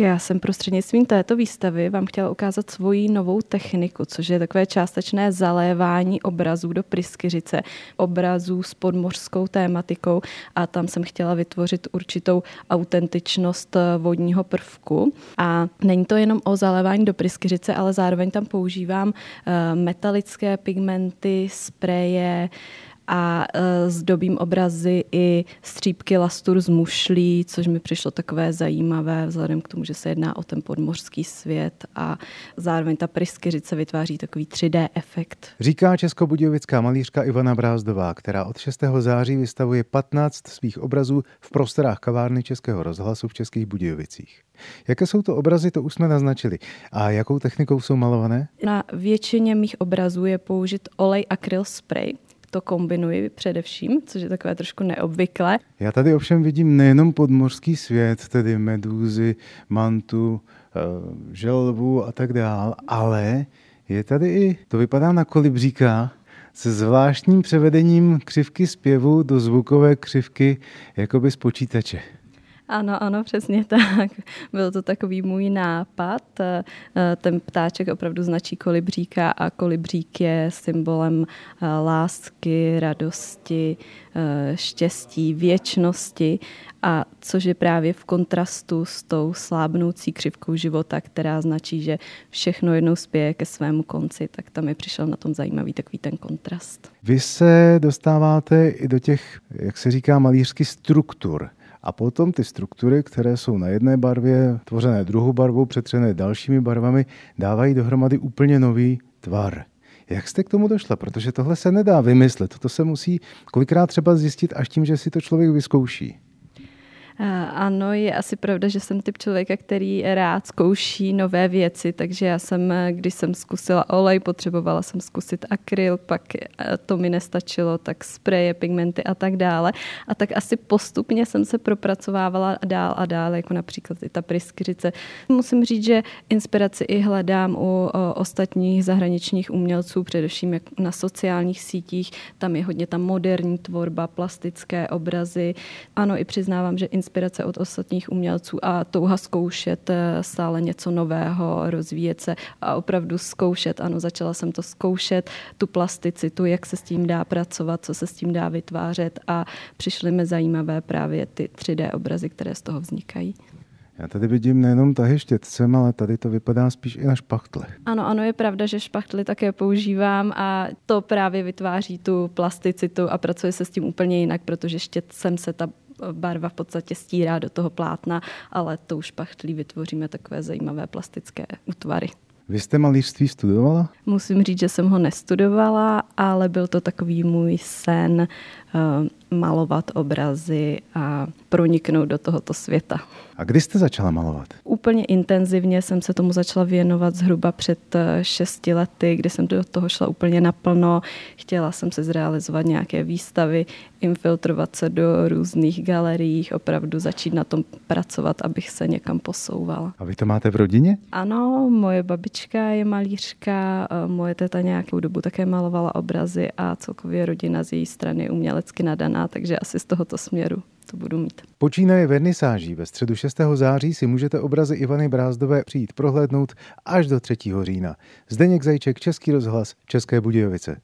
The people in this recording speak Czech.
Já jsem prostřednictvím této výstavy vám chtěla ukázat svoji novou techniku, což je takové částečné zalévání obrazů do pryskyřice, obrazů s podmořskou tématikou a tam jsem chtěla vytvořit určitou autentičnost eh, vodního prvku. A není to jenom o zalévání do pryskyřice, ale zároveň tam používám eh, metalické pigmenty, spreje, a e, zdobím obrazy i střípky lastur z mušlí, což mi přišlo takové zajímavé, vzhledem k tomu, že se jedná o ten podmořský svět a zároveň ta pryskyřice vytváří takový 3D efekt. Říká českobudějovická malířka Ivana Brázdová, která od 6. září vystavuje 15 svých obrazů v prostorách kavárny Českého rozhlasu v Českých Budějovicích. Jaké jsou to obrazy, to už jsme naznačili. A jakou technikou jsou malované? Na většině mých obrazů je použit olej akryl spray, to kombinuji především, což je takové trošku neobvyklé. Já tady ovšem vidím nejenom podmořský svět, tedy medúzy, mantu, eh, želvu a tak dál, ale je tady i, to vypadá na kolibříka, se zvláštním převedením křivky zpěvu do zvukové křivky jakoby z počítače. Ano, ano, přesně tak. Byl to takový můj nápad. Eh, ten ptáček opravdu značí kolibříka a kolibřík je symbolem eh, lásky, radosti, eh, štěstí, věčnosti a což je právě v kontrastu s tou slábnoucí křivkou života, která značí, že všechno jednou spěje ke svému konci, tak tam mi přišel na tom zajímavý takový ten kontrast. Vy se dostáváte i do těch, jak se říká, malířských struktur. A potom ty struktury, které jsou na jedné barvě, tvořené druhou barvou, přetřené dalšími barvami, dávají dohromady úplně nový tvar. Jak jste k tomu došla? Protože tohle se nedá vymyslet. To se musí kolikrát třeba zjistit až tím, že si to člověk vyzkouší. Ano, je asi pravda, že jsem typ člověka, který rád zkouší nové věci, takže já jsem, když jsem zkusila olej, potřebovala jsem zkusit akryl, pak to mi nestačilo, tak spreje, pigmenty a tak dále. A tak asi postupně jsem se propracovávala dál a dál, jako například i ta pryskyřice. Musím říct, že inspiraci i hledám u ostatních zahraničních umělců, především na sociálních sítích. Tam je hodně ta moderní tvorba, plastické obrazy. Ano, i přiznávám, že inspirace inspirace od ostatních umělců a touha zkoušet eh, stále něco nového, rozvíjet se a opravdu zkoušet. Ano, začala jsem to zkoušet, tu plasticitu, jak se s tím dá pracovat, co se s tím dá vytvářet a přišly mi zajímavé právě ty 3D obrazy, které z toho vznikají. Já tady vidím nejenom tahy štětcem, ale tady to vypadá spíš i na špachtle. Ano, ano, je pravda, že špachtly také používám a to právě vytváří tu plasticitu a pracuje se s tím úplně jinak, protože štětcem se ta barva v podstatě stírá do toho plátna, ale tou špachtlí vytvoříme takové zajímavé plastické útvary. Vy jste malířství studovala? Musím říct, že jsem ho nestudovala, ale byl to takový můj sen uh, malovat obrazy a proniknout do tohoto světa. A kdy jste začala malovat? Úplně intenzivně jsem se tomu začala věnovat zhruba před eh, šesti lety, kdy jsem do toho šla úplně naplno. Chtěla jsem se zrealizovat nějaké výstavy, infiltrovat se do různých galerií, opravdu začít na tom pracovat, abych se někam posouvala. A vy to máte v rodině? Ano, moje babička je malířka, eh, moje teta nějakou dobu také malovala obrazy a celkově rodina z její strany umělecky nadaná, takže asi z tohoto směru to budu mít. Počínaje vernisáží ve středu 6. září si můžete obrazy Ivany Brázdové přijít prohlédnout až do 3. října. Zdeněk Zajček, Český rozhlas, České Budějovice.